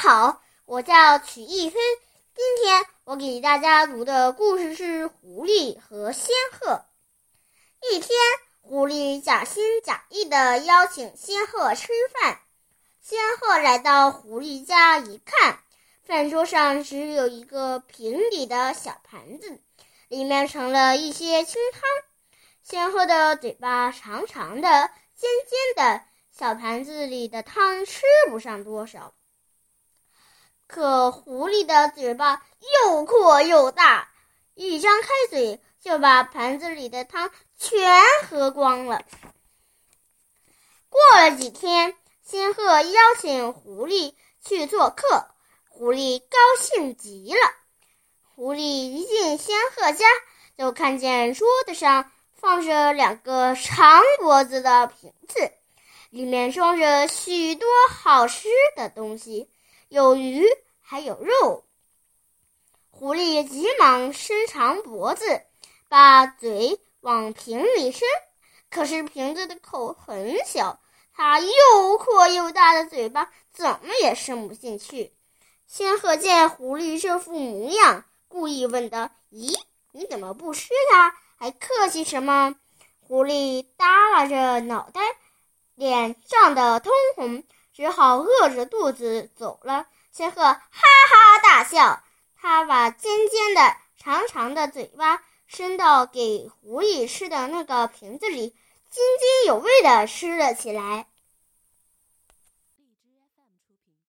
好，我叫曲一飞。今天我给大家读的故事是《狐狸和仙鹤》。一天，狐狸假心假意的邀请仙鹤吃饭。仙鹤来到狐狸家一看，饭桌上只有一个平底的小盘子，里面盛了一些清汤。仙鹤的嘴巴长长的、尖尖的，小盘子里的汤吃不上多少。可狐狸的嘴巴又阔又大，一张开嘴就把盘子里的汤全喝光了。过了几天，仙鹤邀请狐狸去做客，狐狸高兴极了。狐狸一进仙鹤家，就看见桌子上放着两个长脖子的瓶子，里面装着许多好吃的东西。有鱼，还有肉。狐狸急忙伸长脖子，把嘴往瓶里伸，可是瓶子的口很小，它又阔又大的嘴巴怎么也伸不进去。仙鹤见狐狸这副模样，故意问道：“咦，你怎么不吃它？还客气什么？”狐狸耷拉着脑袋，脸涨得通红。只好饿着肚子走了。仙鹤哈哈大笑，他把尖尖的、长长的嘴巴伸到给狐狸吃的那个瓶子里，津津有味地吃了起来。